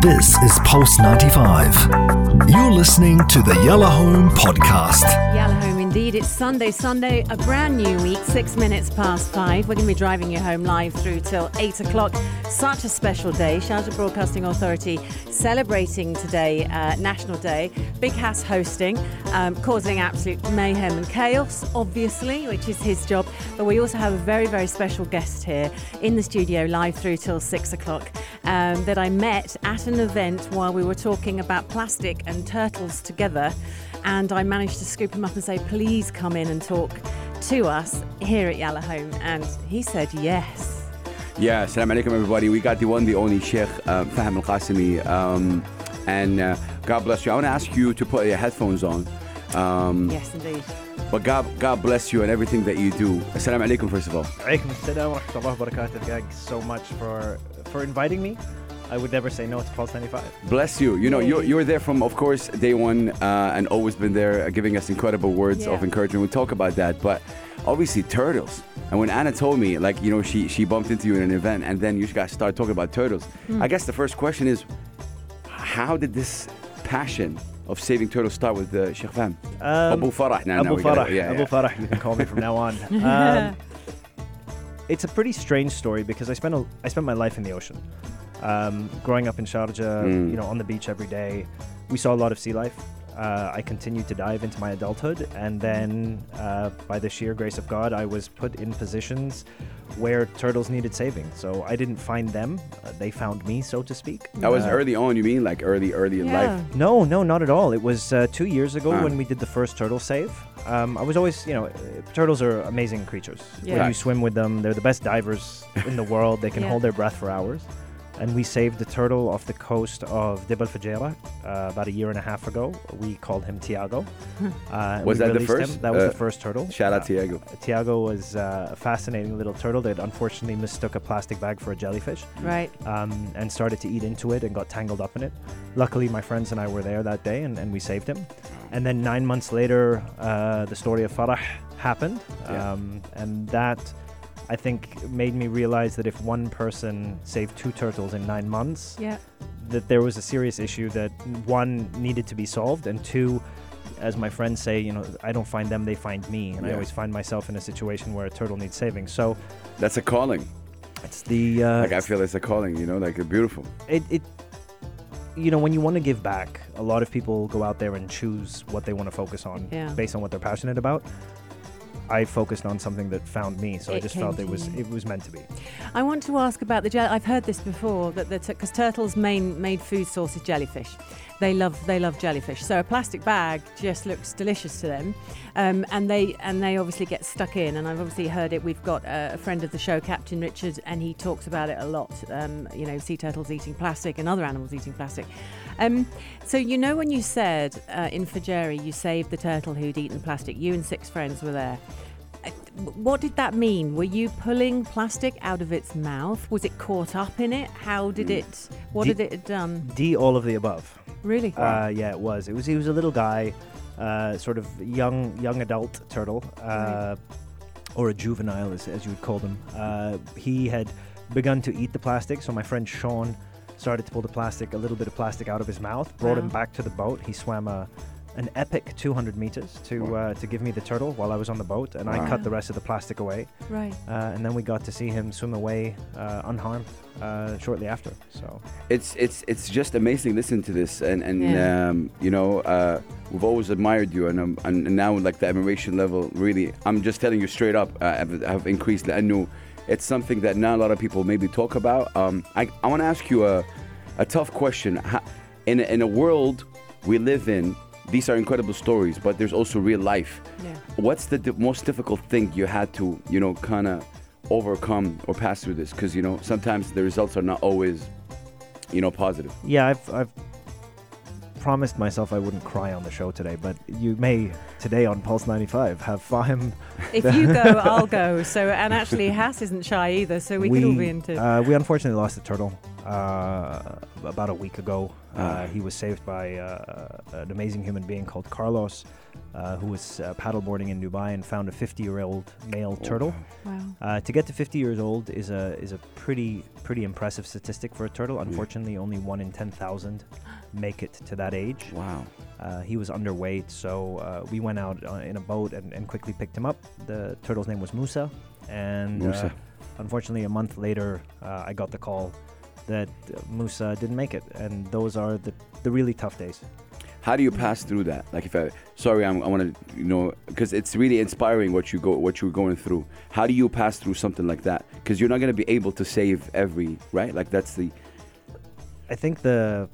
This is Pulse 95. You're listening to the Yalla Home Podcast. Yalla Home, indeed. It's Sunday, Sunday, a brand new week, six minutes past five. We're going to be driving you home live through till eight o'clock. Such a special day. Sharjah Broadcasting Authority celebrating today, uh, National Day. Big Hass hosting, um, causing absolute mayhem and chaos, obviously, which is his job. But we also have a very, very special guest here in the studio, live through till six o'clock, um, that I met at an event while we were talking about plastic and turtles together. And I managed to scoop him up and say, please come in and talk to us here at Yalla Home. And he said yes. Yeah, assalamu alaikum everybody. We got the one, the only Sheikh uh, Fahim Al Qasimi. Um, and uh, God bless you. I want to ask you to put your headphones on. Um, Yes, indeed. But God, God bless you and everything that you do. Assalamu alaikum, first of all. Alaikum assalam wa rahmatullahi wa barakatuh. Thanks so much for for inviting me. I would never say no to Pulse 95. Bless you. You know, you're, you're there from, of course, day one uh, and always been there, uh, giving us incredible words Yeah. of encouragement. We'll talk about that. But obviously, turtles. And when Anna told me, like, you know, she, she bumped into you in an event and then you guys started talking about turtles, Hmm. I guess the first question is how did this passion of saving turtles start with uh, Sheikh Fahim? Um, Abu Farah. Now, now Abu gotta- Farah. yeah, Abu yeah. Farah, you can call me from now on. Um, it's a pretty strange story because I spent a, I spent my life in the ocean. Um, growing up in Sharjah, Mm. you know, on the beach every day, we saw a lot of sea life. Uh, I continued to dive into my adulthood, and then uh, by the sheer grace of God, I was put in positions where turtles needed saving. So I didn't find them; uh, they found me, so to speak. That was Uh, early on, you mean? Like early, early in life? No, no, not at all. It was uh, two years ago Ah. when we did the first turtle save. Um, I was always, you know, uh, turtles are amazing creatures. Yeah. When you swim with them, they're the best divers in the world. They can Yeah. hold their breath for hours. And we saved the turtle off the coast of Dibba Al Fujairah uh, about a year and a half ago. We called him Tiago. Uh, Was that the first? Him. That was Uh, the first turtle. Shout out Uh, to Diego. Tiago was uh, a fascinating little turtle that unfortunately mistook a plastic bag for a jellyfish Right. um, and started to eat into it and got tangled up in it. Luckily, my friends and I were there that day and, and we saved him. And then nine months later, uh, the story of Farah happened. Yeah. Um, and that, I think, made me realize that if one person saved two turtles in nine months, Yeah. that there was a serious issue that one needed to be solved, and two, as my friends say, you know, I don't find them, they find me. And I always find myself in a situation where a turtle needs saving. So That's a calling. it's the. Uh, Like, I feel it's a calling, you know, like, a beautiful. it, it you know when you want to give back a lot of people go out there and choose what they want to focus on Yeah. based on what they're passionate about i focused on something that found me so i just felt it was you. it was meant to be I want to ask about the jelly. I've heard this before that because turtles' main main food source is jellyfish. They love they love jellyfish. So a plastic bag just looks delicious to them, um, and they and they obviously get stuck in. And I've obviously heard it. We've got a, friend of the show, Captain Richard, and he talks about it a lot. Um, you know, sea turtles eating plastic and other animals eating plastic. Um, so you know when you said uh, in Fujairah you saved the turtle who'd eaten plastic. You and six friends were there. Uh, What did that mean? Were you pulling plastic out of its mouth? Was it caught up in it? How did it? What Di- did it done? d all of the above Really? uh, yeah it was. It was he was a little guy uh, sort of young young adult turtle uh, or a juvenile as, as you would call them. Uh, he had begun to eat the plastic so my friend sean started to pull the plastic a little bit of plastic out of his mouth brought him back to the boat. He swam a an epic 200 meters to uh, to give me the turtle while I was on the boat, and. I cut the rest of the plastic away. Right. Uh, and then we got to see him swim away uh, unharmed uh, shortly after. So it's it's it's just amazing. Listen to this, and and yeah. um, you know uh, we've always admired you, um, and and now like the admiration level really. I'm just telling you straight up, uh, I've, I've increased. I know it's something that not a lot of people maybe talk about. Um, I I want to ask you a a tough question. How, in, in a world we live in these are incredible stories but there's also real life. Yeah. what's the di- most difficult thing you had to you know kind of overcome or pass through this? Because you know sometimes the results are not always you know positive. Yeah, I've I've promised myself I wouldn't cry on the show today, but you may today on Pulse 95 have Fahim. If you go, I'll go. So, and actually, Hass isn't shy either, so we, could all be into. uh, we unfortunately lost a turtle uh, about a week ago. Ah. Uh, he was saved by uh, an amazing human being called Carlos, uh, who was uh, paddleboarding in Dubai and found a 50-year-old male turtle. Wow. Uh, to get to 50 years old is a is a pretty pretty impressive statistic for a turtle. Unfortunately, only one in 10,000 make it to that age. Wow. Uh, he was underweight, so uh, we went out uh, in a boat and, and quickly picked him up. The turtle's name was Musa, and Musa. Uh, unfortunately, a month later, uh, I got the call that Musa didn't make it, and those are the, the really tough days. How do you pass through that? Like, if I, sorry, I'm, I want to, you know, because it's really inspiring what you go, what you're going through. How do you pass through something like that? Because you're not going to be able to save every, right? Like that's the, I think the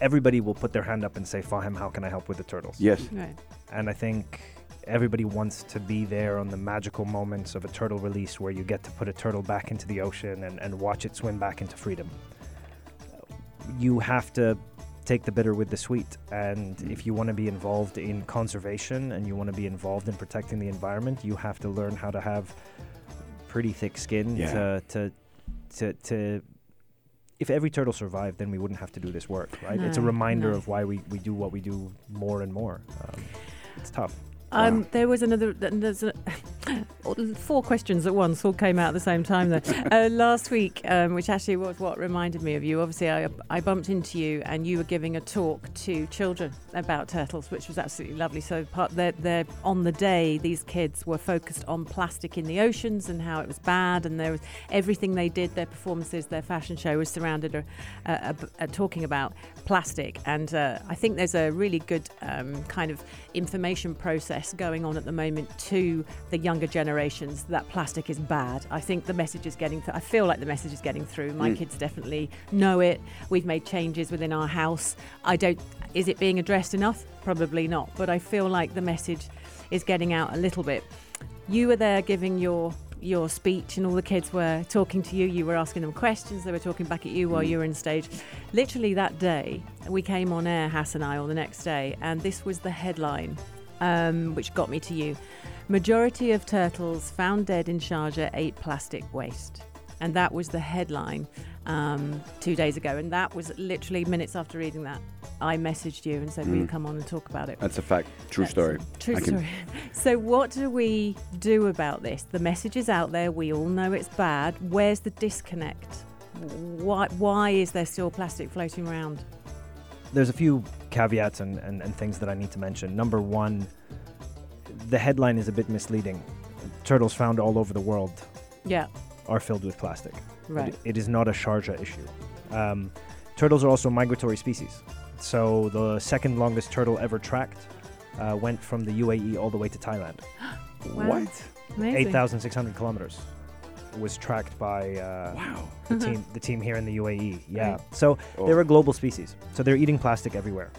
everybody will put their hand up and say, "Fahim, how can I help with the turtles?" yes, Right. And I think everybody wants to be there on the magical moments of a turtle release where you get to put a turtle back into the ocean and, and watch it swim back into freedom. You have to take the bitter with the sweet. And mm. if you want to be involved in conservation and you want to be involved in protecting the environment, you have to learn how to have pretty thick skin Yeah. to, to, to, to if every turtle survived, then we wouldn't have to do this work, right? it's a reminder no. of why we, we do what we do more and more. Um, it's tough. Um, Wow. there was another. th- There's a, four questions at once all came out at the same time. There, uh, last week, um, which actually was what reminded me of you. Obviously, I, I bumped into you, and you were giving a talk to children about turtles, which was absolutely lovely. So, part they're, they're on the day, these kids were focused on plastic in the oceans and how it was bad, and there was everything they did, their performances, their fashion show was surrounded uh, uh, uh, talking about plastic. And uh, I think there's a really good um, kind of information process going on at the moment to the younger generations that plastic is bad. I think the message is getting. Th- I feel like the message is getting through. My Mm. kids definitely know it. We've made changes within our house. I don't. Is it being addressed enough? Probably not. But I feel like the message is getting out a little bit. You were there giving your your speech and all the kids were talking to you you were asking them questions they were talking back at you while you were in stage literally that day we came on air Hass and I or the next day and this was the headline um, which got me to you majority of turtles found dead in Sharjah ate plastic waste and that was the headline um, two days ago and that was literally minutes after reading that I messaged you and said will you Mm. come on and talk about it that's a fact. True That's story. True I can- story. So, what do we do about this? The message is out there. We all know it's bad. Where's the disconnect? Why, why is there still plastic floating around? There's a few caveats and, and, and things that I need to mention. Number one, the headline is a bit misleading. Turtles found all over the world Yeah, are filled with plastic. right. It, it is not a Sharjah issue. Um, turtles are also migratory species. So the second longest turtle ever tracked uh, went from the UAE all the way to Thailand. Wow. What? 8,600 kilometers was tracked by uh, Wow. the team the team here in the UAE. Yeah. Right. So Oh. they're a global species. So they're eating plastic everywhere.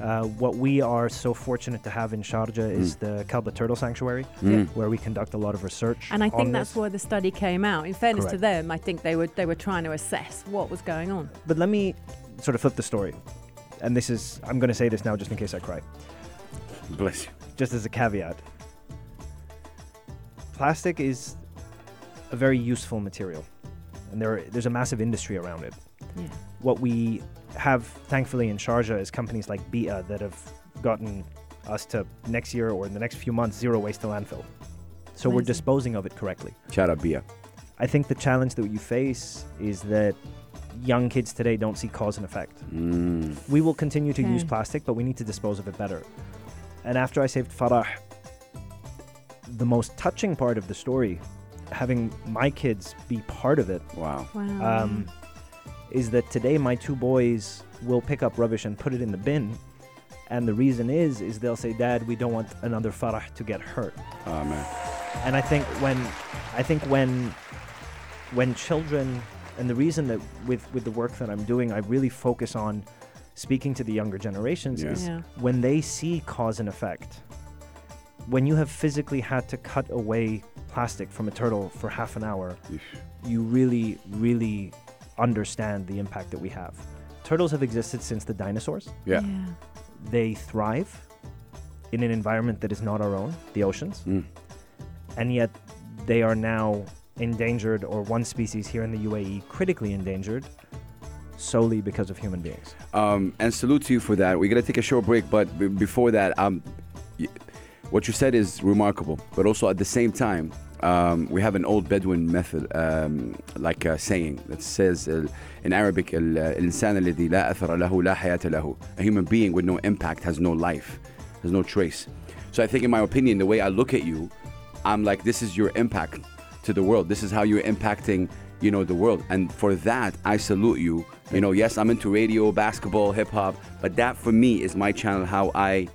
Uh, what we are so fortunate to have in Sharjah is the Kalba Turtle Sanctuary, Mm. where we conduct a lot of research. And I think on that's this. why the study came out. In fairness to them, I think they were they were trying to assess what was going on. But let me sort of flip the story. And this is, I'm going to say this now just in case I cry. Bless you. just as a caveat. Plastic is a very useful material, and there there's a massive industry around it. Yeah. What we have, thankfully, in Sharjah is companies like Bee'ah that have gotten us to next year or in the next few months zero waste to landfill. So we're disposing of it correctly. Shout out Bee'ah. I think the challenge that you face is that young kids today don't see cause and effect. Mm. We will continue to use plastic, but we need to dispose of it better. And after I saved Farah, the most touching part of the story, having my kids be part of it, Wow. Wow. um, is that today my two boys will pick up rubbish and put it in the bin. And the reason is, is they'll say, "Dad, we don't want another Farah to get hurt." Man. And I think when, I think when, when children, and the reason that with with the work that I'm doing, I really focus on speaking to the younger generations Yeah. is yeah. when they see cause and effect, when you have physically had to cut away plastic from a turtle for half an hour, Yeesh. you really, really understand the impact that we have. Turtles have existed since the dinosaurs. Yeah. They thrive in an environment that is not our own, the oceans, Mm. and yet they are now endangered, or one species here in the UAE critically endangered solely because of human beings. Um, and salute to you for that. We're gonna take a short break, but b- before that, um, y- what you said is remarkable. But also at the same time, um, we have an old Bedouin method, um, like a saying that says uh, in Arabic, "ال- الإنسان الذي لا أثر له لا حياة له." A human being with no impact has no life, has no trace. So I think, in my opinion, the way I look at you, I'm like, this is your impact to the world. This is how you're impacting, you know, the world. And for that, I salute you. You know, yes, I'm into radio, basketball, hip hop, but that for me is my channel. How I,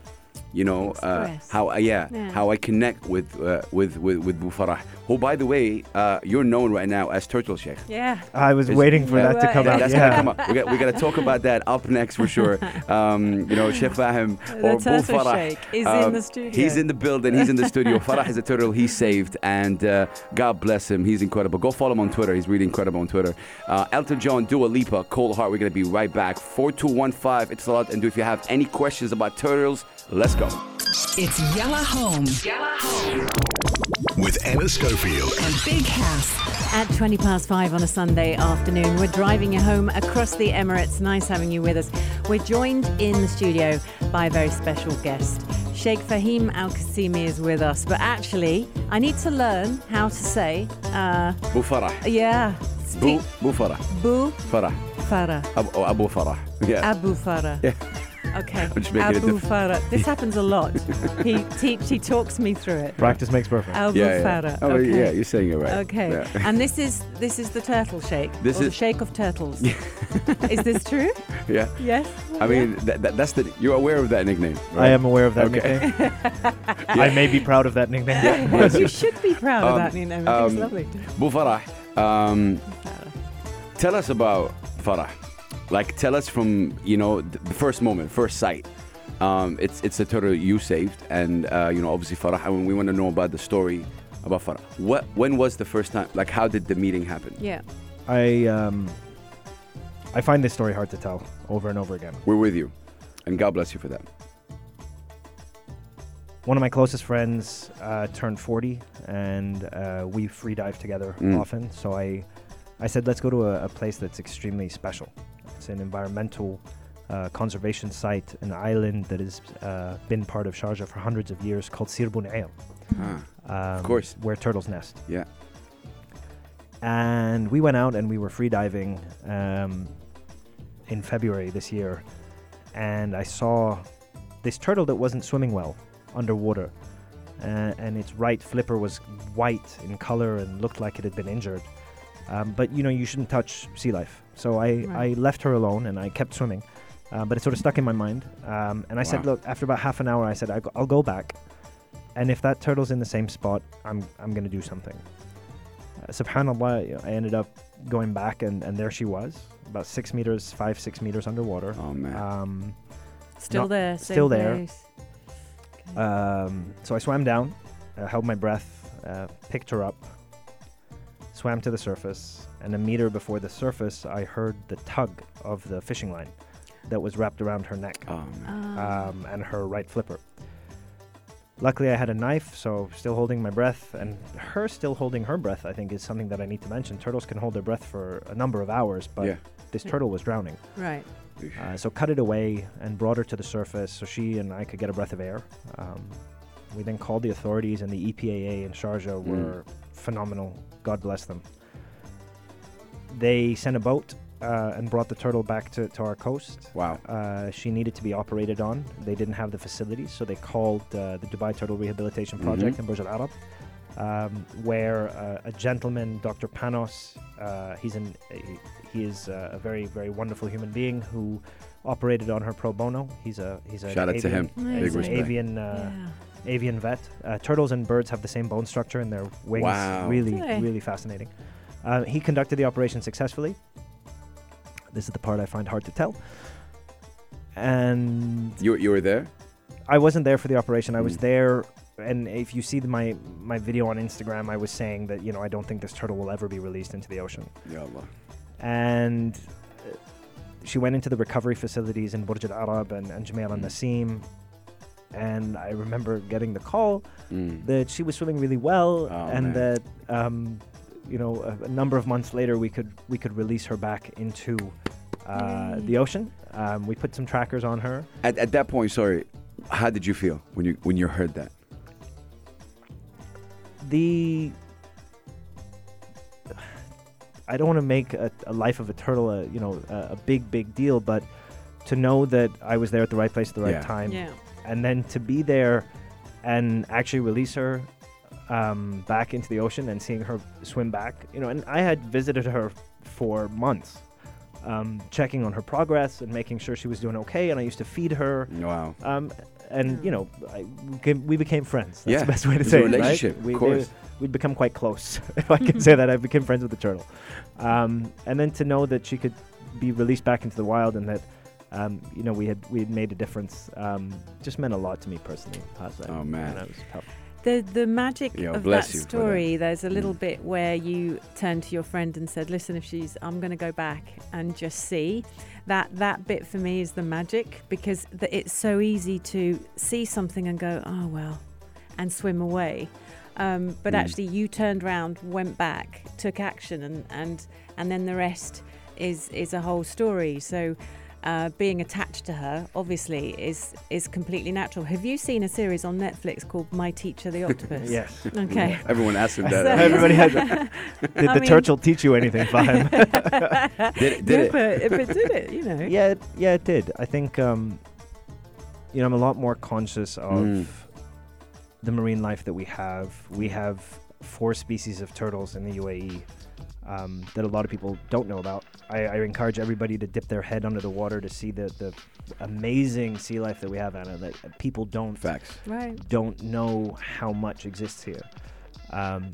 you know, uh, how I, yeah, Yeah. how I connect with uh, with with with Bu Farah. Who, by the way, uh, you're known right now as Turtle Sheikh. Yeah. I was Is- waiting for Yeah. that to come Right. out. That's yeah. gonna come up. We got we got to talk about that up next for sure. Um, you know, Sheikh Fahim or Bu Turtle Farah. Sheikh is in um, the studio. He's in the building. He's in the studio. Farah is a turtle he saved, and uh, God bless him. He's incredible. Go follow him on Twitter. He's really incredible on Twitter. Uh, Elton John, Dua Lipa, Cold Heart. We're gonna be right back. Four two one five. It's a lot. And do if you have any questions about turtles, let's go. It's Yalla Home With Anna Schofield. and Big Hass. At 20 past five on a Sunday afternoon, we're driving you home across the Emirates. Nice having you with us. We're joined in the studio by a very special guest. Sheikh Fahim Al Qasimi is with us, but actually, I need to learn how to say, uh, Bu Farah. yeah, Bu speak Bu Farah. Bu Farah. Farah. Abu, Abu Farah. Yeah. Abu Farah. Yeah. Okay. I'm just making Abu Farah. This happens a lot. he teach, he talks me through it. Practice makes perfect. Abu yeah, yeah. Farah. Oh, okay. yeah, you're saying it right. Okay. Yeah. And this is this is the turtle sheikh. This or the sheikh of turtles. is this true? yeah. Yes. I mean, that, that, that's the. You're aware of that nickname. Right? I am aware of that Okay. nickname. I may be proud of that nickname. Well, you should be proud of Um, that nickname. I think it's um, lovely. Bu Farah. Um, tell us about Farah. Like, tell us from you know the first moment, first sight. Um, it's it's a turtle you saved, and uh, you know obviously Farah. And we want to know about the story about Farah. What when was the first time? Like, how did the meeting happen? Yeah. I um, I find this story hard to tell over and over again. We're with you, and God bless you for that. One of my closest friends uh, turned 40, and uh, we free dive together Mm. often. So I, I said, let's go to a, a place that's extremely special. It's an environmental uh, conservation site, an island that has uh, been part of Sharjah for hundreds of years called Sir Bu Nair, Ah, um, course. where turtles nest. yeah. and we went out and we were free diving um, in February this year, and I saw this turtle that wasn't swimming well underwater, uh, and its right flipper was white in color and looked like it had been injured. Um, but you know you shouldn't touch sea life, so I, I left her alone and I kept swimming. Uh, but it sort of stuck in my mind, um, and I said, "Look, after about half an hour, I said I'll go back, and if that turtle's in the same spot, I'm I'm going to do something." Uh, subhanallah, I ended up going back, and, and there she was, about six meters, five, six meters underwater. Oh man. Um, Still not- there. still same there. Okay. um, so I swam down, uh, held my breath, uh, picked her up, swam to the surface, and a meter before the surface, I heard the tug of the fishing line that was wrapped around her neck oh. Ah. um, and her right flipper. Luckily, I had a knife, so still holding my breath, and her still holding her breath, I think, is something that I need to mention. Turtles can hold their breath for a number of hours, but yeah. this turtle was drowning. right. Uh, so cut it away and brought her to the surface so she and I could get a breath of air. Um, we then called the authorities, and the EPAA in Sharjah were phenomenal. God bless them. They sent a boat uh, and brought the turtle back to, to our coast. Wow. Uh, she needed to be operated on. They didn't have the facilities, so they called uh, the Dubai Turtle Rehabilitation Project Mhm. in Burj Al Arab, um, where uh, a gentleman, Dr. Panos, uh, he's an he, he is uh, a very very wonderful human being who operated on her pro bono. He's a he's a Shout out to him. Amazing. He's an respect. avian uh, yeah. avian vet. Uh, turtles and birds have the same bone structure in their wings. Wow. Really, really fascinating. Uh, he conducted the operation successfully. This is the part I find hard to tell. And You you were there? I wasn't there for the operation. I was Mm. there, and if you see the, my my video on Instagram, I was saying that you know I don't think this turtle will ever be released into the ocean. Ya Allah. And uh, she went into the recovery facilities in Burj Al Arab and, and Jumeirah al Mm. Nasim. And I remember getting the call Mm. that she was swimming really well, Oh, and man. that um, you know a, a number of months later we could we could release her back into uh, the ocean. Um, we put some trackers on her. At, at that point, sorry, how did you feel when you when you heard that? the I don't want to make a, a life of a turtle a you know a, a big big deal, but to know that I was there at the right place at the right Yeah. time, Yeah. and then to be there and actually release her um, back into the ocean and seeing her swim back, you know, and I had visited her for months. Um, checking on her progress and making sure she was doing okay, and I used to feed her. Wow. Um, and you know, I, we, became, friends. That's Yeah, the best way to it's a say it. right? relationship, of We, course. we'd become quite close, if I can say that. I became friends with the turtle. Um, and then to know that she could be released back into the wild and that, um, you know, we had we had made a difference, um, just meant a lot to me personally. Hassan. Oh, man. And it was tough. The the magic Yo, of that for that. story. There's a little Mm. bit where you turned to your friend and said, "Listen, if she's, I'm going to go back and just see." That that bit for me is the magic because the, it's so easy to see something and go, "Oh well," and swim away. Um, but Mm. actually, you turned around, went back, took action, and and and then the rest is is a whole story. So. Uh, being attached to her obviously is is completely natural. Have you seen a series on Netflix called My Teacher the Octopus? Yes. Okay. Everyone asked him So- that. Everybody has. A, did I the mean- turtle teach you anything, Fahim? did it? Did yeah, it? But, but did it? You know. yeah, it, yeah, it did. I think um, you know I'm a lot more conscious of Mm. the marine life that we have. We have four species of turtles in the UAE um, that a lot of people don't know about. I, I encourage everybody to dip their head under the water to see the the amazing sea life that we have, Anna. That people don't Facts. Right. don't know how much exists here. Um,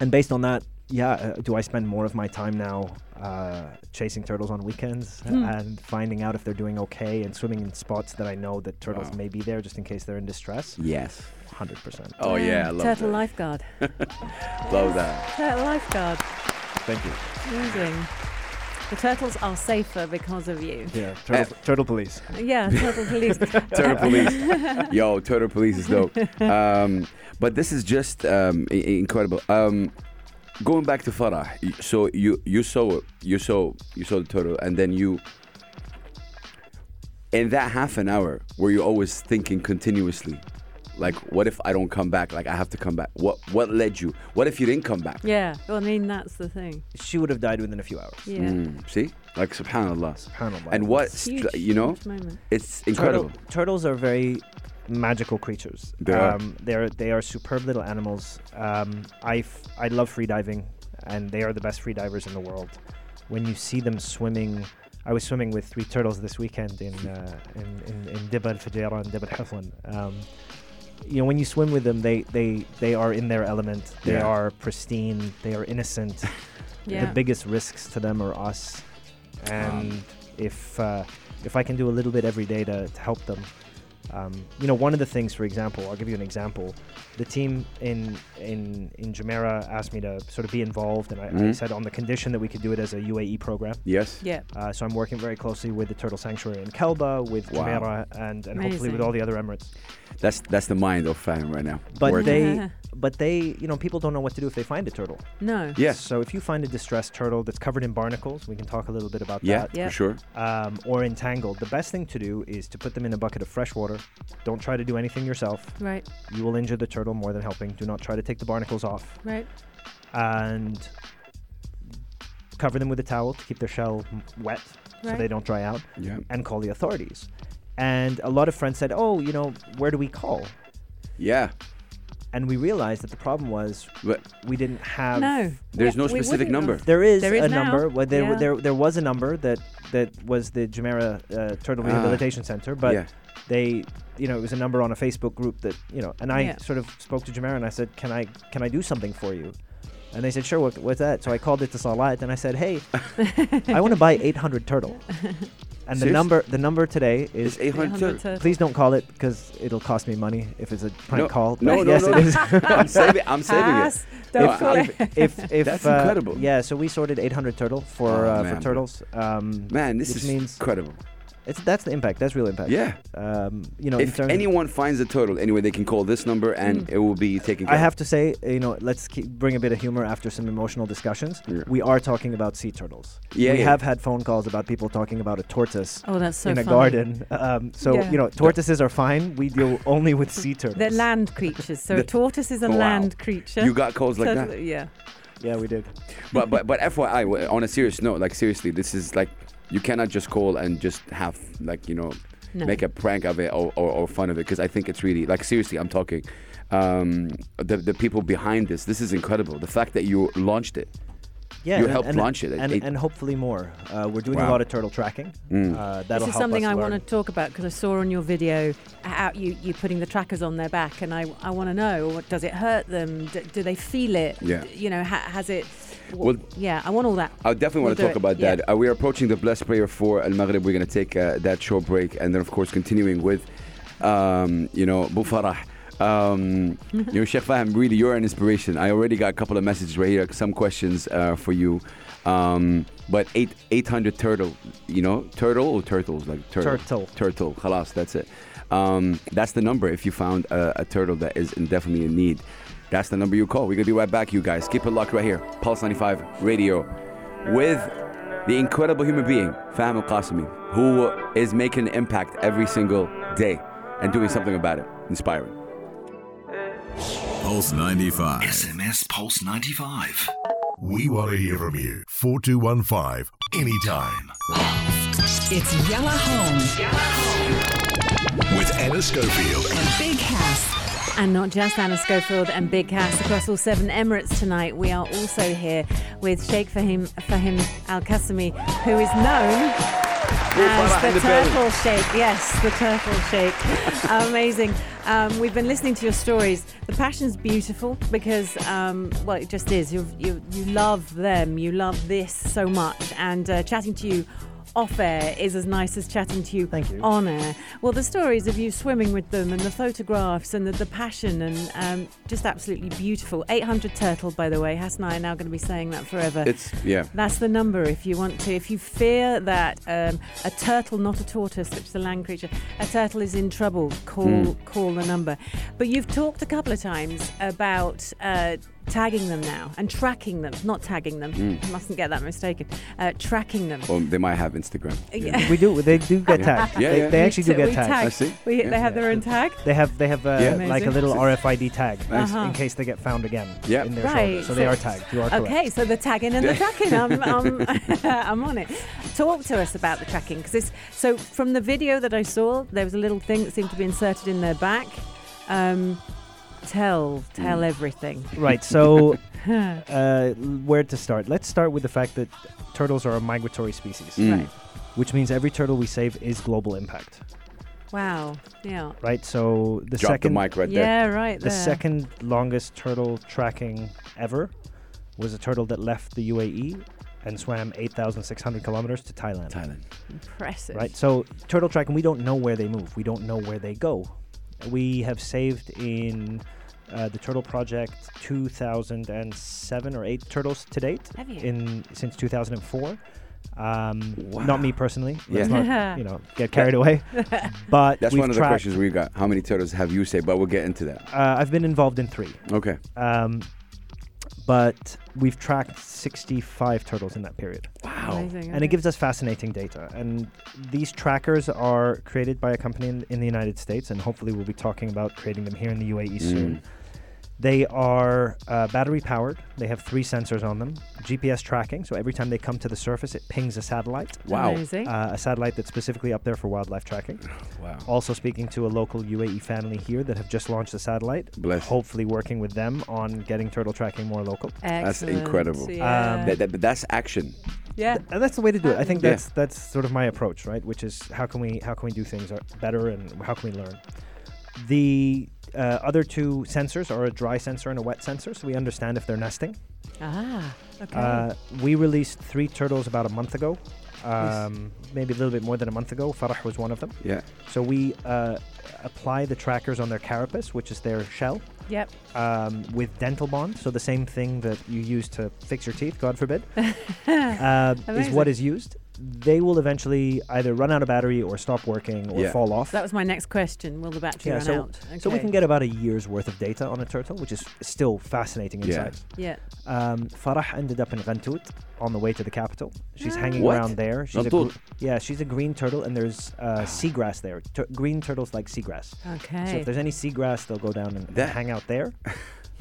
and based on that, yeah, uh, do I spend more of my time now uh, chasing turtles on weekends Hmm. and finding out if they're doing okay and swimming in spots that I know that turtles Wow. may be there just in case they're in distress? Yes. 100%. Oh yeah, I love Turtle that. lifeguard. Love that. Turtle lifeguard. Thank you. Amazing. The turtles are safer because of you. Yeah, turtle, turtle police. Yeah, turtle police. Turtle Police. Yo, Turtle Police is dope. Um, but this is just um, i- i- incredible. Um, going back to Farah, so you you saw you saw you saw the turtle, and then you. In that half an hour, were you always thinking continuously, like, what if I don't come back? Like, I have to come back. What what led you? What if you didn't come back? yeah. Well, I mean, that's the thing. She would have died within a few hours. Yeah. Mm, see, like, Subhanallah. Subhanallah. And what huge, you know, huge moment. it's Turtle- incredible. turtles are very magical creatures. They are. Um, they're they are superb little animals. Um, I f- I love free diving, and they are the best free divers in the world. When you see them swimming, I was swimming with three turtles this weekend in uh, in in, in Dibba al-Fujairah and Dibba al-Hiflan. Um, you know, when you swim with them, they they they are in their element. They Yeah. are pristine. They are innocent. Yeah. The biggest risks to them are us, and if uh, if I can do a little bit every day to, to help them, um, you know, one of the things, for example, I'll give you an example. The team in in in Jumeirah asked me to sort of be involved, and I, I Mhm. said on the condition that we could do it as a UAE program. Yes. yeah. Uh, so I'm working very closely with the Turtle Sanctuary in Kalba, with Wow. Jumeirah, and, and hopefully with all the other Emirates. That's that's the mind of Fahim right now. But Working. they, but they, you know, people don't know what to do if they find a turtle. No. Yes. So if you find a distressed turtle that's covered in barnacles, we can talk a little bit about Yeah, that. Yeah. for sure. Um, or entangled. The best thing to do is to put them in a bucket of fresh water. Don't try to do anything yourself. Right. You will injure the turtle more than helping. Do not try to take the barnacles off. Right. And cover them with a towel to keep their shell m- wet so they don't dry out. Yeah. And call the authorities. And a lot of friends said, "Oh, you know, where do we call?" Yeah. And we realized that the problem was But we didn't have. No. there's We- no specific number. have. There is, There is a now. number. Well, there, Yeah. there, there was a number that that was the Jumeirah uh, Turtle Ah. Rehabilitation Center, but yeah. They, you know, it was a number on a Facebook group that, you know, and I Yeah. sort of spoke to Jumeirah and I said, "Can I, can I do something for you?" And they said, "Sure. What, what's that?" So I called Etisalat and I said, "Hey, I want to buy 800 turtle." And the number, the number today is. 800. 800 turtles. Please don't call it because it'll cost me money if it's a prank No, call. no, no, yes, no, no. is. I'm saving. I'm saving it. Pass. Don't No, call I'm- if if That's uh, incredible. Yeah, so we sorted 800 turtle for Oh, uh, man, for turtles. Um, Man, this is means incredible. It's that's the impact. That's real impact. Yeah. Um, you know, If terms of- anyone finds a turtle, anyway, they can call this number and Mm. it will be taken care I have to say, you know, let's keep, bring a bit of humor after some emotional discussions. Yeah. We are talking about sea turtles. Yeah, we yeah. have had phone calls about people talking about a tortoise Oh, that's so in a garden. Um, so Yeah. you know, tortoises are fine. We deal only with sea turtles. They're land creatures. So The- a tortoise is a wow. land creature. You got calls like So- that. Yeah. yeah, we did. but but but FYI, on a serious note, like seriously, this is like you cannot just call and just have like you know No. make a prank of it or, or, or fun of it because I think it's really like seriously, I'm talking um, the the people behind this. This is incredible. The fact that you launched it. Yeah, You and- helped and, launch it. and, It- and hopefully more. Uh, we're doing a lot of turtle tracking. Mm. Uh, This that'll is help something us I want to talk about because I saw on your video how you you putting the trackers on their back, and I I want to know what does it hurt them? D- do they feel it? Yeah. D- You know, ha- has it? W- Well- yeah, I want all that. I definitely We'll want to talk it, about yeah. that. Uh, we are approaching the blessed prayer for Al Maghrib. We're going to take uh, that short break and then, of course, continuing with, um, you know, Bufarah. Um, you know, Sheikh Fahim, really, you're an inspiration. I already got a couple of messages right here, some questions uh, for you. Um, but eight, 800 turtle, you know, turtle or turtles? Like turtle. Turtle. Turtle. Khalas, that's it. Um, that's the number if you found a, a turtle that is definitely in need. That's the number you call. We're going to be right back, you guys. Keep it locked right here. Pulse 95 Radio with the incredible human being, Fahim Al Qasimi, who is making an impact every single day and doing something about it. Inspiring. Pulse 95. SMS Pulse 95. We want to hear from you. 4215 anytime. It's Yalla Home With Anna Schofield. and Big Hass. And not just Anna Schofield and Big Hass across all seven Emirates tonight. We are also here with Sheikh Fahim, Fahim Al Qasimi, who is known as the. Turtle Sheikh. Yes, the Turtle Sheikh. Amazing. Um, we've been listening to your stories. The passion's beautiful because, um, well, it just is. You, you, you love them. You love this so much. And uh, chatting to you off air is as nice as chatting to you, Thank you. on air. Well, the stories of you swimming with them and the photographs and the, the passion and um, just absolutely beautiful. 800 turtle, by the way. Hassan and I are now going to be saying that forever. It's, yeah. That's the number if you want to. If you fear that um, a turtle, not a tortoise, which is a land creature, a turtle is in trouble, call Mm. call the number. But you've talked a couple of times about uh, tagging them now and tracking them, not tagging them. Mm. You mustn't get that mistaken. Uh, tracking them. Well, they might have Instagram. Yeah. We do. They do get tagged. Yeah, they, yeah. they We actually do get we tagged. tag. I see. We, Yeah. They have their own tag. They have they have uh, Yeah. like a little RFID tag Nice. Uh-huh. in case they get found again Yeah. in their Right, shoulder. So, so- they are tagged. You are correct. Okay, so the tagging and the tracking, I'm, I'm, I'm on it. Talk to us about the tracking because this. So from the video that I saw, there was a little thing that seemed to be inserted in their back. Um, tell, tell Mm. everything. Right. So uh, where to start? Let's start with the fact that turtles are a migratory species, Mm. Right. which means every turtle we save is global impact. Wow. Yeah. Right. So the Drop second the mic right there. Yeah. Right. the there. second longest turtle tracking ever was a turtle that left the UAE and swam 8,600 kilometers to Thailand. Thailand. Impressive. Right. So turtle tracking, we don't know where they move. We don't know where they go. We have saved in uh, the turtle project 2007 or eight turtles to date Have you? in since 2004. Um, Wow. Not me personally. Let's Yeah. not you know get carried away. But That's we've one of the tracked- questions we got. How many turtles have you saved? But we'll get into that. Uh, I've been involved in three. Okay. Um, but we've tracked 65 turtles in that period. Amazing. And okay. it gives us fascinating data. And these trackers are created by a company in, in the United States, and hopefully we'll be talking about creating them here in the UAE soon. They are uh, battery powered. They have three sensors on them, GPS tracking. So every time they come to the surface, it pings a satellite, Wow. Amazing. uh, a satellite that's specifically up there for wildlife tracking. Wow. Also speaking to a local UAE family here that have just launched a satellite. Bless. Hopefully working with them on getting turtle tracking more local. That's incredible. Yeah. Um, That, that, but that's action. yeah. And that's the way to do it. I think Yeah. that's that's sort of my approach, right? Which is how can we how can we do things better and how can we learn. The uh, other two sensors are a dry sensor and a wet sensor, so we understand if they're nesting. Ah. Okay. Uh, we released three turtles about a month ago, um, maybe a little bit more than a month ago. Farah was one of them. Yeah. So we uh, apply the trackers on their carapace, which is their shell, yep. um, with dental bond. So the same thing that you use to fix your teeth, God forbid, uh, is what is used. They will eventually either run out of battery or stop working or Yeah. fall off. That was my next question. Will the battery Yeah, run so- out? So we can get about a year's worth of data on a turtle, which is still fascinating Yeah. insight. Yeah. Um, Farah ended up in Ghantut on the way to the capital. She's Ah. hanging What? around there. She's a Ghantut? yeah, she's a green turtle, and there's uh, seagrass there. Tur- green turtles like seagrass. So Okay. if there's any seagrass, they'll go down and That- hang out there.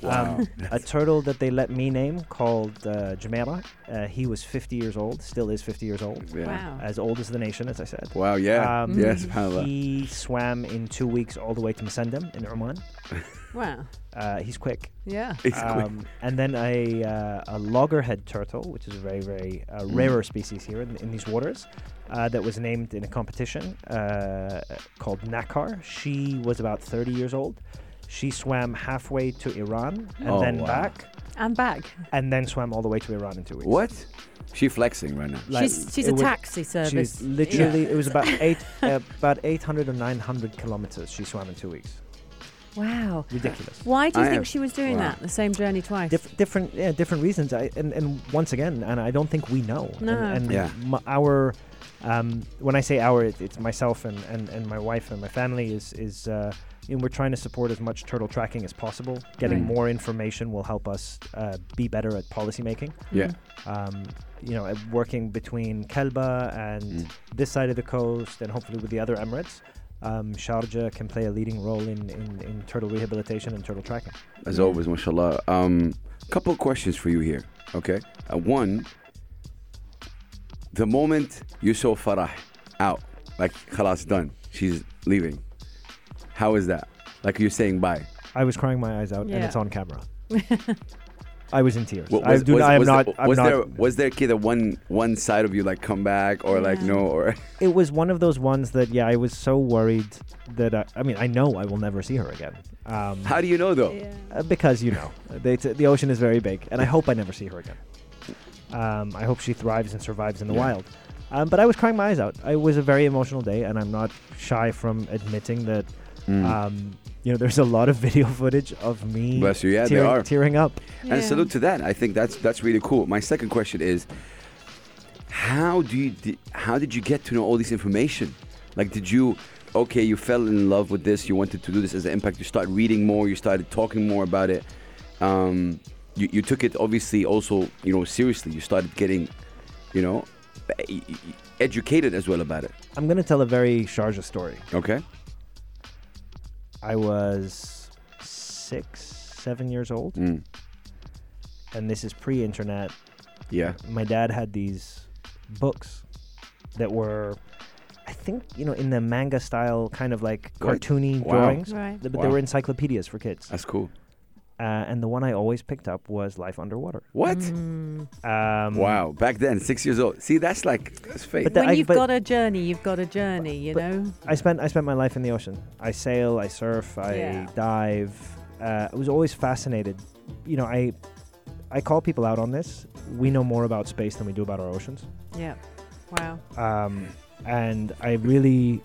Wow. Um, a turtle that they let me name called uh, Jumeirah. Uh, he was 50 years old, still is 50 years old, yeah. Wow. as old as the nation, as I said. Wow. Yeah. Um, yes. subhanallah. He swam in two weeks all the way to Musandam in Oman. Wow. Uh, he's quick. Yeah. It's quick. Um, and then a, uh, a loggerhead turtle, which is a very, very uh, Mm. rarer species here in, in these waters, uh, that was named in a competition uh, called Nakar. She was about 30 years old. She swam halfway to Iran and Oh, then wow. back, I'm back. and then swam all the way to Iran in two weeks. What? She flexing right now. Like, she's she's a was- taxi service. She's literally, it was about eight, uh, about 800 or 900 kilometers she swam in two weeks. Wow. Ridiculous. Why do you I think am- she was doing wow. that? The same journey twice. Diff- different, yeah, different reasons. I, and, and once again, and I don't think we know. No. And, and Yeah. m- our, um, when I say our, it, it's myself and, and, and my wife and my family is is. Uh, know, we're trying to support as much turtle tracking as possible. Getting Right. more information will help us uh, be better at policy making. Yeah. Um, you know, working between Kalba and Mm. this side of the coast, and hopefully with the other Emirates, um, Sharjah can play a leading role in, in, in turtle rehabilitation and turtle tracking. As always, mashallah. Um, couple of questions for you here. Okay. Uh, one, the moment you saw Farah out, like khalas done, she's leaving. How is that? Like you're saying bye. I was crying my eyes out, and Yeah. it's on camera. I was in tears. Wa- I, do, I am was not. There, I'm was not. there was there kid one one side of you like come back or like Yeah. no or It was one of those ones that, yeah, I was so worried that I, I mean, I know I will never see her again. Um, how do you know though? Yeah. uh, because you know, they t- the ocean is very big, and I hope I never see her again. Um, I hope she thrives and survives in the Yeah. wild. Um, but I was crying my eyes out. It was a very emotional day, and I'm not shy from admitting that. Mm. Um, you know, there's a lot of video footage of me Bless you. Yeah, tearing, they are. tearing up. And salute to that. I think that's that's really cool. My second question is, how do you how did you get to know all this information? Like, did you okay? You fell in love with this. You wanted to do this as an impact. You started reading more. You started talking more about it. Um, you, you took it obviously also you know seriously. You started getting, you know, educated as well about it. I'm going to tell a very Sharjah story. Okay. I was six, seven years old, Mm. and this is pre-internet. Yeah. My dad had these books that were, I think, you know, in the manga style, kind of like Right. cartoony Wow. drawings. Right. Th- But Wow. they were encyclopedias for kids. That's cool. Uh, and the one I always picked up was Life Underwater. What? Mm. Um, Wow. Back then, six years old. See, that's like that's fake. But the- when I- you've but- got a journey, you've got a journey. You know. I spent I spent my life in the ocean. I sail, I surf, I Yeah. dive. Uh, I was always fascinated. You know, I I call people out on this. We know more about space than we do about our oceans. Yeah. Wow. Um, and I really,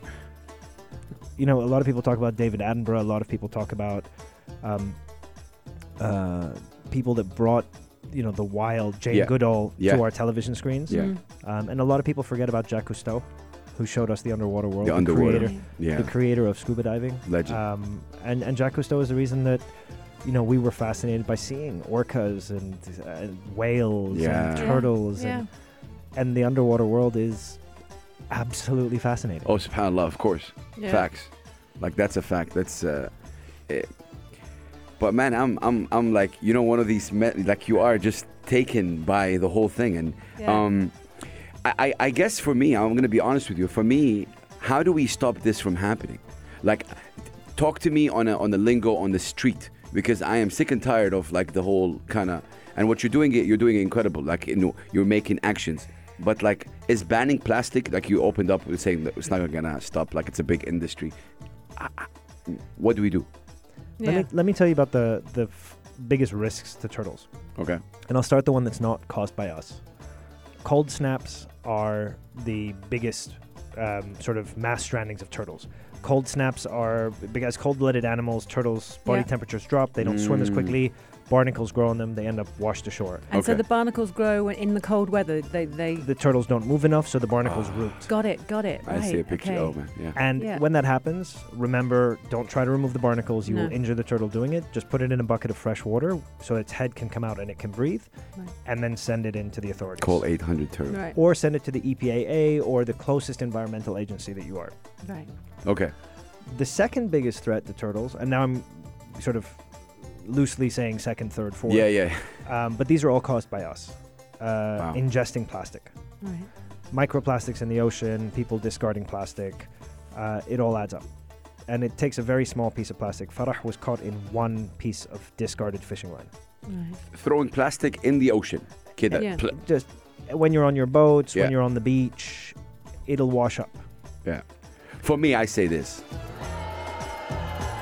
you know, a lot of people talk about David Attenborough. A lot of people talk about um, uh, people that brought, you know, the wild Jane Yeah. Goodall Yeah. to our television screens. Yeah. Mm. Um, and a lot of people forget about Jacques Cousteau, who showed us the underwater world. The underwater. creator, yeah. the creator of scuba diving. Legend. Um, and, and Jacques Cousteau is the reason that, you know, we were fascinated by seeing orcas and, uh, whales Yeah. and Yeah. turtles. Yeah. And, and the underwater world is absolutely fascinating. Oh, subhanallah, of course. Yeah. Facts. Like that's a fact. That's uh it. But man, I'm I'm I'm like, you know, one of these me- like you are just taken by the whole thing. And Yeah. um I, I I guess for me, I'm gonna be honest with you, for me, how do we stop this from happening? Like talk to me on a on the lingo on the street because I am sick and tired of like the whole kind of and what you're doing it you're doing incredible like you know you're making actions. But like is banning plastic like you opened up with saying that it's not gonna stop like it's a big industry. I- I- what do we do Yeah. Let me let me tell you about the the f- biggest risks to turtles, okay and I'll start the one that's not caused by us. Cold snaps are the biggest um, sort of mass strandings of turtles. Cold snaps are because cold-blooded animals, turtles' body Yeah. temperatures drop. They don't swim as Mm. quickly. Barnacles grow on them. They end up washed ashore. And so the barnacles grow in the cold weather. They they The turtles don't move enough, so the barnacles ah. root. got it, got it. I see a picture. okay. Oh man, yeah. And Yeah. when that happens, remember, don't try to remove the barnacles. You will injure the turtle doing it. Just put it in a bucket of fresh water so its head can come out and it can breathe, Right. and then send it in to the authorities. Call 800 turtle. Right, Or send it to the EPAA or the closest environmental agency that you are. right. Okay. The second biggest threat to turtles, and now I'm sort of loosely saying second, third, fourth. Yeah, yeah. Um, but these are all caused by us uh, ingesting plastic. Right. Microplastics in the ocean, people discarding plastic, uh, it all adds up. And it takes a very small piece of plastic. Farah was caught in one piece of discarded fishing line. Right. Throwing plastic in the ocean. Kid, Yeah. pl- Just when you're on your boats, Yeah. when you're on the beach, it'll wash up. yeah. For me, I say this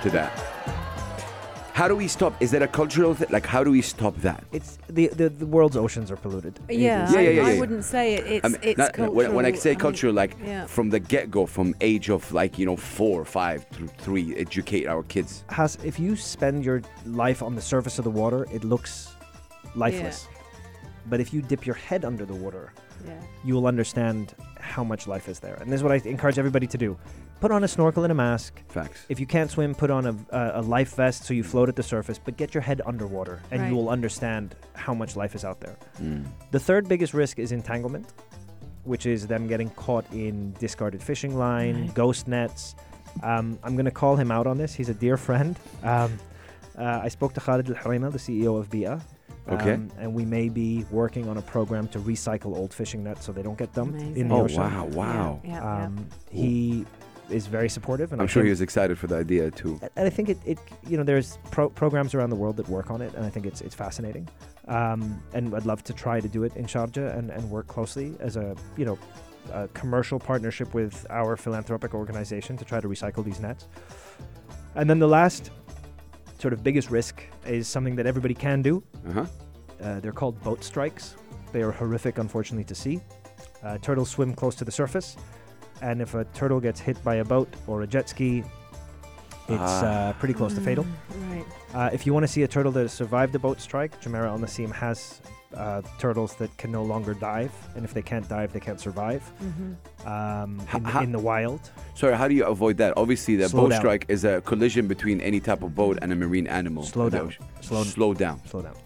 to that. How do we stop? Is that a cultural thing? Like, how do we stop that? It's the, the, the world's oceans are polluted. It Yeah, is- Yeah, I, yeah, yeah, I wouldn't say it. It's I mean, it's not- cultural. when, when I say mean, cultural, like yeah. from the get go, from age of like you know four, five, th- three, educate our kids. has if you spend your life on the surface of the water, it looks lifeless. Yeah. But if you dip your head under the water, yeah. you will understand how much life is there. And this is what I encourage everybody to do: put on a snorkel and a mask. Facts. If you can't swim, put on a, a, a life vest so you float at the surface. But get your head underwater, and Right. you will understand how much life is out there. Mm. The third biggest risk is entanglement, which is them getting caught in discarded fishing line, Right. ghost nets. Um, I'm going to call him out on this. He's a dear friend. Um, uh, I spoke to Khaled Al Huraimel, the CEO of Bee'ah. Okay. Um, and we may be working on a program to recycle old fishing nets so they don't get dumped in Amazing. the Oh ocean. wow, wow. Yeah, yeah, Um, he is very supportive, and I'm I sure he was excited for the idea too. and I think it, it you know, there's pro- programs around the world that work on it, and I think it's it's fascinating. Um, and I'd love to try to do it in Sharjah and, and work closely as a you know a commercial partnership with our philanthropic organization to try to recycle these nets. And then the last sort of biggest risk is something that everybody can do. Uh huh. Uh, they're called boat strikes. They are horrific, unfortunately, to see. Uh, turtles swim close to the surface, and if a turtle gets hit by a boat or a jet ski, it's Ah. uh, pretty close to fatal. Mm, Right. Uh, if you want to see a turtle that has survived a boat strike, Jumeirah Al Naseem has uh, turtles that can no longer dive, and if they can't dive, they can't survive hmm um, in, ha- in the wild. Sorry, how do you avoid that? Obviously, the Slow boat down. strike is a collision between any type of boat and a marine animal. Slow in the down. Slow, Slow down. slow down.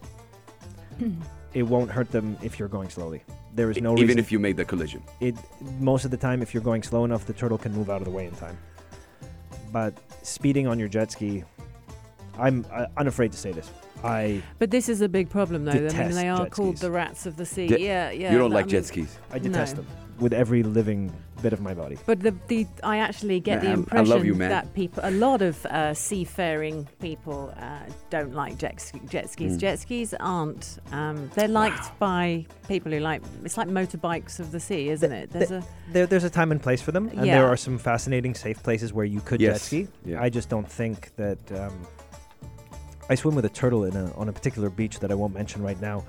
it won't hurt them if you're going slowly. There is no Even reason if you made the collision. it most of the time if you're going slow enough the turtle can move out of the way in time but speeding on your jet ski i'm uh, unafraid to say this i But this is a big problem, though. I mean, they are called skis. the rats of the sea. Jet- yeah, yeah. you don't but I like jet skis. i detest No. them with every living bit of my body But the, the I actually get the Man, I impression love you, man. that people, a lot of uh, seafaring people, uh, don't like jet, ski, jet skis. Mm. Jet skis aren't. Um, they're liked by people who like. It's like motorbikes of the sea, isn't it? There's a there, there's a time and place for them and Yeah. there are some fascinating safe places where you could jet ski Yeah. i just don't think that um, i swim with a turtle in a, on a particular beach that i won't mention right now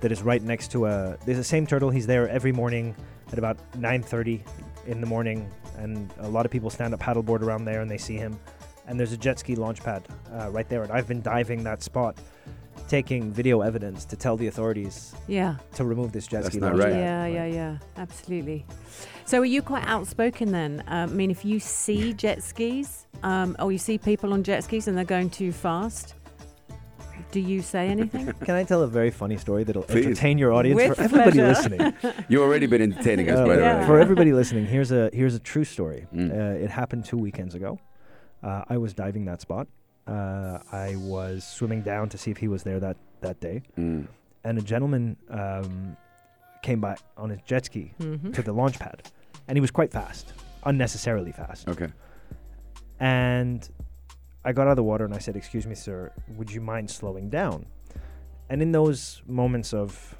that is right next to a there's the same turtle he's there every morning at about 9.30 in the morning and a lot of people stand up paddleboard around there and they see him and there's a jet ski launch pad uh, right there and i've been diving that spot taking video evidence to tell the authorities yeah, to remove this jet That's ski not launch right. pad. yeah, yeah, yeah. Absolutely. So, are you quite outspoken then? Uh, I mean, if you see jet skis, um, or you see people on jet skis and they're going too fast, do you say anything? Can I tell a very funny story that'll Please. entertain your audience With for everybody pleasure. listening? You've already been entertaining us, Uh, by the Yeah. way. For everybody listening, here's a here's a true story. Mm. Uh, it happened two weekends ago. Uh, I was diving that spot. Uh, I was swimming down to see if he was there that that day, Mm. and a gentleman um, came by on his jet ski hmm to the launch pad, and he was quite fast, unnecessarily fast. Okay. And I got out of the water and I said, "Excuse me, sir, would you mind slowing down?" And in those moments of,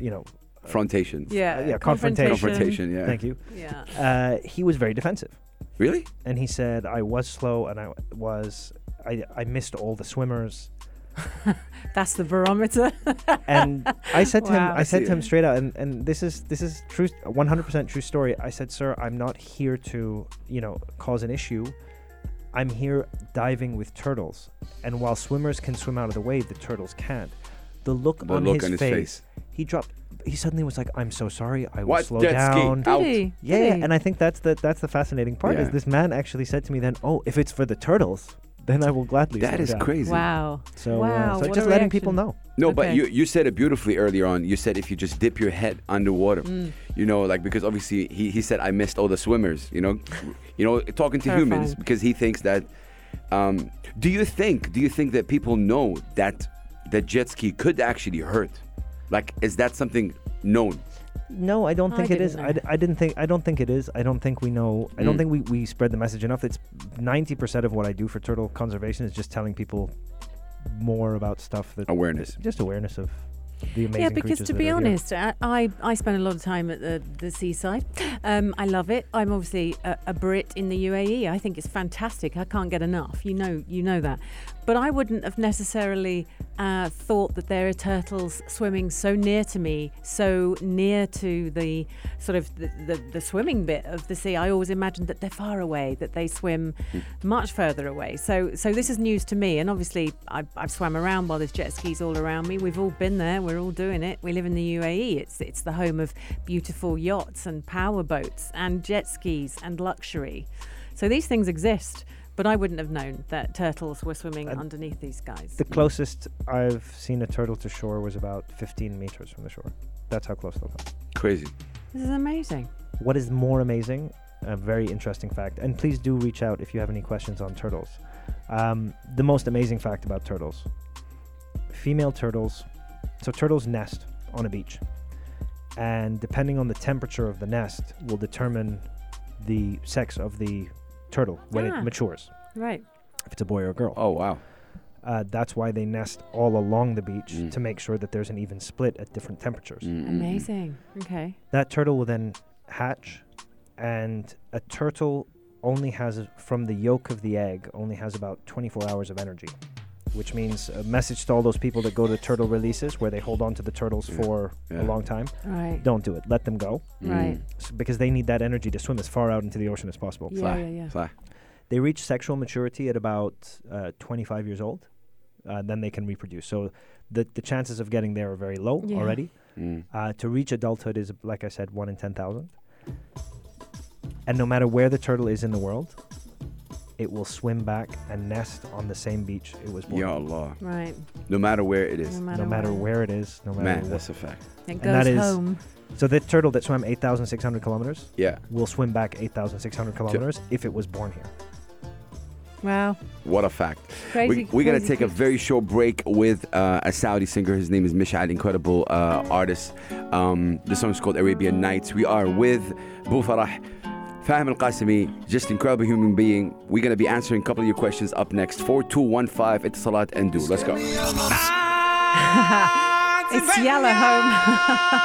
you know, Frontations. Yeah, yeah, confrontation. Confrontation, yeah. thank you, Yeah. uh, he was very defensive. Really? and he said I was slow and I was I, I missed all the swimmers That's the barometer. and I said to him I said to him straight out and, and this is this is true 100% true story I said sir I'm not here to you know cause an issue I'm here diving with turtles, and while swimmers can swim out of the way, the turtles can't. The look, The on, look his on his face, face. he dropped. He suddenly was like, "I'm so sorry. I will What? slow Jet down." Did Out. he? Yeah, Did yeah, and I think that's the that's the fascinating part. Is this man actually said to me then, "Oh, if it's for the turtles, then I will gladly." That slow is down." crazy. Wow. So, Wow, uh, so just letting people know. No, but you you said it beautifully earlier on. You said if you just dip your head underwater, Mm. you know, like because obviously he, he said I missed all the swimmers. You know, you know, talking to humans because he thinks that. Um, do you think? Do you think that people know that that jet ski could actually hurt? Like, is that something known? No, I don't think it didn't is. know. I, d- I didn't think. I don't think it is. I don't think we know. I don't Mm. think we, we spread the message enough. It's ninety percent of what I do for turtle conservation is just telling people more about stuff that Awareness. just awareness of the amazing Yeah, because to be honest, I, I I spend a lot of time at the, the seaside. Um, I love it. I'm obviously a, a Brit in the UAE. I think it's fantastic. I can't get enough. You know, you know that. But I wouldn't have necessarily uh, thought that there are turtles swimming so near to me, so near to the sort of the, the, the swimming bit of the sea. I always imagined that they're far away, that they swim much further away. So so this is news to me. And obviously, I've, I've swam around while there's jet skis all around me. We've all been there. We're all doing it. We live in the UAE. It's it's the home of beautiful yachts and power boats and jet skis and luxury. So these things exist. But I wouldn't have known that turtles were swimming And underneath these guys. The closest I've seen a turtle to shore was about 15 meters from the shore. That's how close they'll come. Crazy. This is amazing. What is more amazing, a very interesting fact, and please do reach out if you have any questions on turtles. Um, the most amazing fact about turtles female turtles, so turtles nest on a beach, and depending on the temperature of the nest, will determine the sex of the turtle when Ah. it matures, Right. if it's a boy or a girl. Oh wow. Uh, that's why they nest all along the beach Mm. to make sure that there's an even split at different temperatures. Mm, mm, mm. Amazing. Okay. That turtle will then hatch, and a turtle only has, from the yolk of the egg, only has about 24 hours of energy. Which means a message to all those people that go to turtle releases where they hold on to the turtles Yeah. for Yeah. a long time. Right. Don't do it. Let them go Right. s- because they need that energy to swim as far out into the ocean as possible. Yeah, Fly, yeah, yeah. fly. They reach sexual maturity at about uh, 25 years old. Uh, then they can reproduce. So the, the chances of getting there are very low Yeah. already. Mm. Uh, to reach adulthood is, like I said, one in 10,000. And no matter where the turtle is in the world, it will swim back and nest on the same beach it was born. Ya. Allah. Right. No matter where it is. No matter, No matter where it is, no matter Man, what. that's a fact. It and goes that is- home. So the turtle that swam 8,600 kilometers Yeah. will swim back 8,600 kilometers if it was born here. Wow. What a fact. Crazy. we, we're going to take a very short break with uh, a Saudi singer. His name is Mishad, incredible uh, artist. Um, the song is called Arabian Nights. We are with Bu Farah, Fahim Al Qasimi, just incredible human being. We're going to be answering a couple of your questions up next. 4215 Salat and Do. Let's go. It's Yalla Home.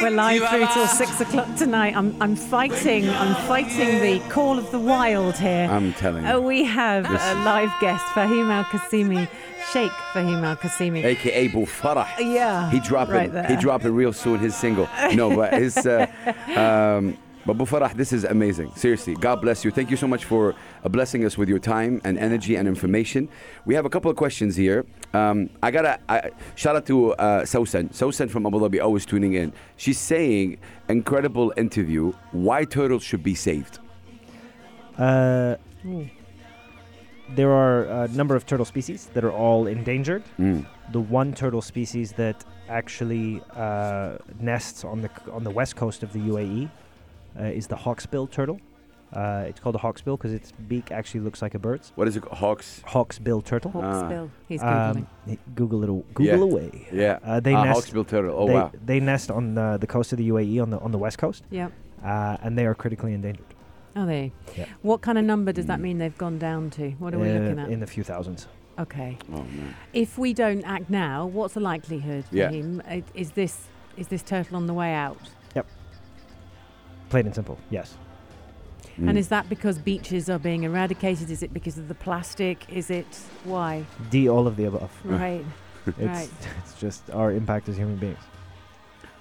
We're live through till six o'clock tonight. I'm, I'm fighting. I'm fighting the call of the wild here. I'm telling you. Oh, we have a live guest, Fahim Al Qasimi, Sheikh Fahim Al Qasimi. AKA Bu Farah. Yeah, He dropping. right there. He dropping real soon. His single. No, but his. Uh, um, but Bu Farah, this is amazing. Seriously, God bless you. Thank you so much for uh, blessing us with your time and energy and information. We have a couple of questions here. Um, I gotta shout out to uh, Sausan. Sausan from Abu Dhabi, always tuning in. She's saying, incredible interview. Why turtles should be saved? Uh, there are a number of turtle species that are all endangered. Mm. The one turtle species that actually uh, nests on the on the west coast of the UAE uh, is the hawksbill turtle. Uh, it's called a hawksbill because its beak actually looks like a bird's. What is it? Hawks. Hawksbill turtle. Hawksbill. He's googling. Um, Google it. Google Yeah. away. Yeah. Uh, they Ah, nest. Hawksbill turtle. Oh they, wow. they nest on the, the coast of the UAE on the on the west coast, yeah. uh, and they are critically endangered. Are they? Yeah. What kind of number does that Mm. mean they've gone down to? What are we uh, looking at? In the few thousands. okay. Oh man. If we don't act now, what's the likelihood, Yeah. Uh, Is this is this turtle on the way out? Plain and simple. Yes. And Mm. is that because beaches are being eradicated? Is it because of the plastic? Is it why? D. All of the above. Right. It's Right. it's just our impact as human beings.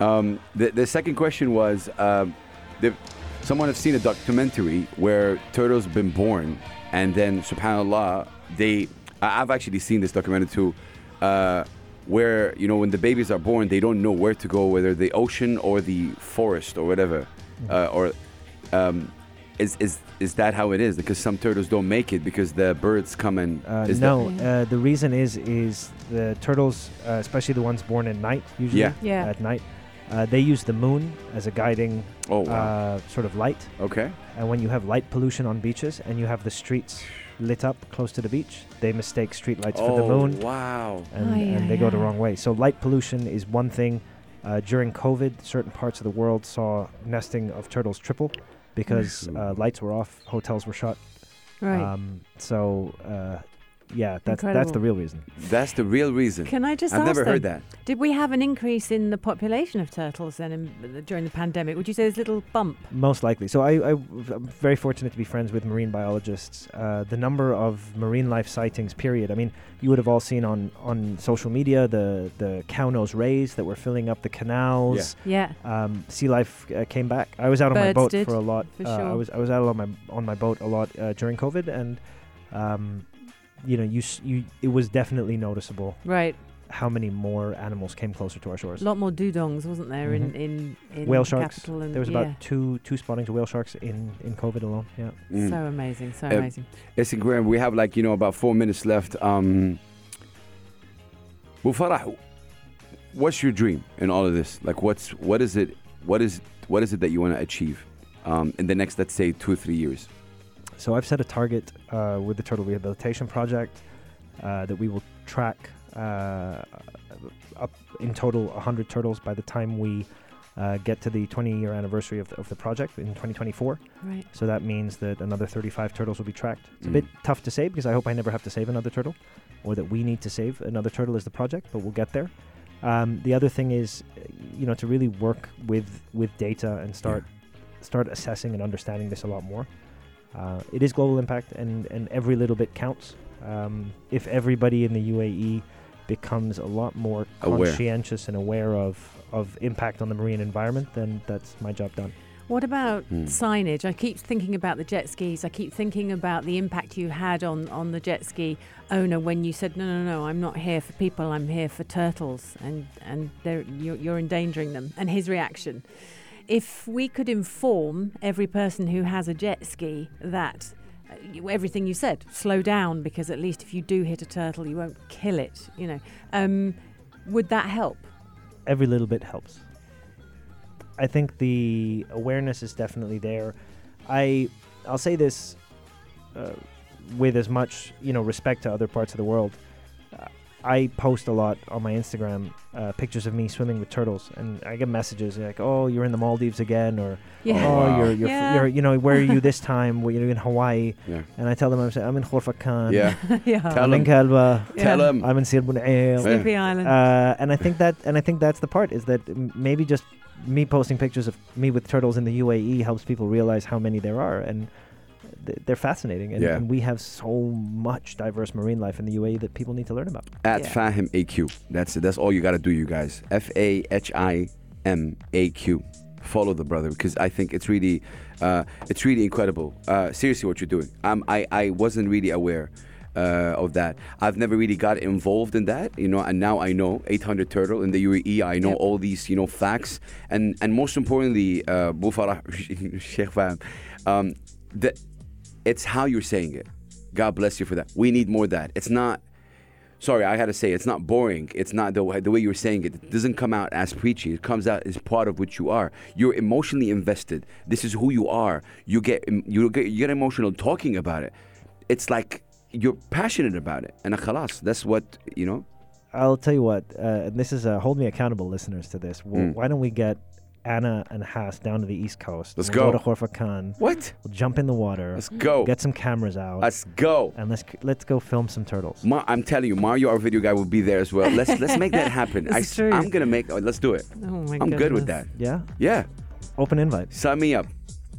Um, the, the second question was um, the, someone has seen a documentary where turtles have been born and then subhanallah, they. I- I've actually seen this documentary too, uh, where you know when the babies are born, they don't know where to go, whether the ocean or the forest or whatever, uh, or um, is is is that how it is? Because some turtles don't make it because the birds come and Uh, is no, that- uh, the reason is is the turtles, uh, especially the ones born at night, usually Yeah. Yeah. at night, uh, they use the moon as a guiding oh wow. uh, sort of light. okay. And when you have light pollution on beaches and you have the streets lit up close to the beach, they mistake street lights for the Oh, moon wow. and, Aye, and aye, they go the wrong way. So light pollution is one thing. Uh, during COVID, certain parts of the world saw nesting of turtles triple because uh, lights were off, hotels were shut. Right. Um, so uh, yeah, that's that's the real reason. That's the real reason. Can I just I've ask never heard that. Did we have an increase in the population of turtles then in, during the pandemic? Would you say there's a little bump? Most likely. So I, I, am very fortunate to be friends with marine biologists. Uh, the number of marine life sightings, period. I mean, you would have all seen on, on social media the the cow nose rays that were filling up the canals. Yeah. Um, sea life uh, came back. I was out on my boat did, for a lot. for uh, I was I was out on my on my boat a lot uh, during COVID, and um, you know, you you it was definitely noticeable Right. how many more animals came closer to our shores. A lot more dugongs, wasn't there, in, in, in Whale the sharks. capital? And There was yeah. about two two spottings of whale sharks in in COVID alone. Yeah. Mm. So amazing, so Uh, amazing. Listen, Graham, we have like, you know, about four minutes left. Um, Bu Farah, what's your dream in all of this? Like, what's, what is it, what is, what is it that you want to achieve um, in the next, let's say, two or three years? So I've set a target uh, with the turtle rehabilitation project uh, that we will track uh, up in total 100 turtles by the time we uh, get to the 20 year anniversary of the, of the project in 2024. Right. So that means that another 35 turtles will be tracked. It's a Mm. bit tough to say because I hope I never have to save another turtle or that we need to save another turtle as the project, but we'll get there. Um, the other thing is, uh, you know, to really work with with data and start start assessing and understanding this a lot more. Uh, it is global impact, and and every little bit counts. Um, if everybody in the UAE becomes a lot more Aware. conscientious and aware of of impact on the marine environment, then that's my job done. What about Hmm. signage? I keep thinking about the jet skis. I keep thinking about the impact you had on, on the jet ski owner when you said, "No, no, no, I'm not here for people. I'm here for turtles," and and they're, you're, you're endangering them. And his reaction. If we could inform every person who has a jet ski that uh, everything you said, slow down because at least if you do hit a turtle, you won't kill it. You know, um, would that help? every little bit helps. I think the awareness is definitely there. I I'll say this uh, with as much you know respect to other parts of the world. I post a lot on my Instagram uh, pictures of me swimming with turtles, and I get messages like, "Oh, you're in the Maldives again," or Yeah. "Oh, wow. you're you're, Yeah. you're you know where are you this time? Well, you're in Hawaii." Yeah. And I tell them I'm, I'm in Khorfakan. Yeah. yeah. Tell I'm in 'em. Kalba. Tell him. I'm in Sir Bu Nair. Sleepy Island. Uh, and I think that, and I think that's the part is that m- maybe just me posting pictures of me with turtles in the UAE helps people realize how many there are, and th- they're fascinating. And, Yeah. and we have so much diverse marine life in the UAE that people need to learn about. At Yeah. Fahim AQ. That's it. That's all you got to do, you guys. F A H I M A Q. Follow the brother because I think it's really, uh, it's really incredible. Uh, seriously, what you're doing. Um, I I wasn't really aware. Uh, of that, I've never really got involved in that, you know, and now I know 800 turtle in the UAE. I know Yep. all these, you know, facts, and and most importantly, uh, Bou Sheikh Fahim, um, that it's how you're saying it. God bless you for that. We need more of that. It's not sorry, I had to say it's not boring. It's not the way, the way you're saying it. It doesn't come out as preachy. It comes out as part of what you are. You're emotionally invested. This is who you are. You get you get you get emotional talking about it. It's like you're passionate about it. And khalas, that's what you know. I'll tell you what, uh, and this is uh, hold me accountable, listeners, to this. Well, Mm. Why don't we get Anna and Hass down to the East Coast? Let's We'll go. to Khorfakan. What? We'll jump in the water. Let's go. Get some cameras out. Let's go. and let's let's go film some turtles. Ma- I'm telling you, Mario, our video guy, will be there as well. Let's let's make that happen. This I, is true. am gonna make. oh, let's do it. oh my I'm good with that. Yeah, Yeah, open invite. sign me up.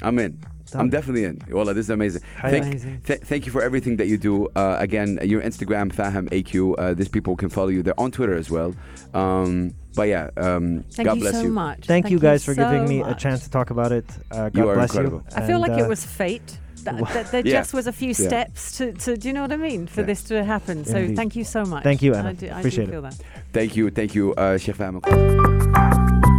I'm in. I'm definitely in. Well, this is amazing. Thank, th- thank you for everything that you do. Uh, again, your Instagram, Fahim AQ. Uh, these people can follow you. They're on Twitter as well. Um, but yeah, um, thank God you bless so you. Much. Thank, thank you guys you for so giving me much. a chance to talk about it. Uh, God you are bless incredible. you. I feel like it uh, was fate. That, that, there yeah. just was a few steps to, to, do you know what I mean for yeah. this to happen so Indeed. thank you so much thank you Anna. I do, I appreciate do it that. thank you thank you uh, Chef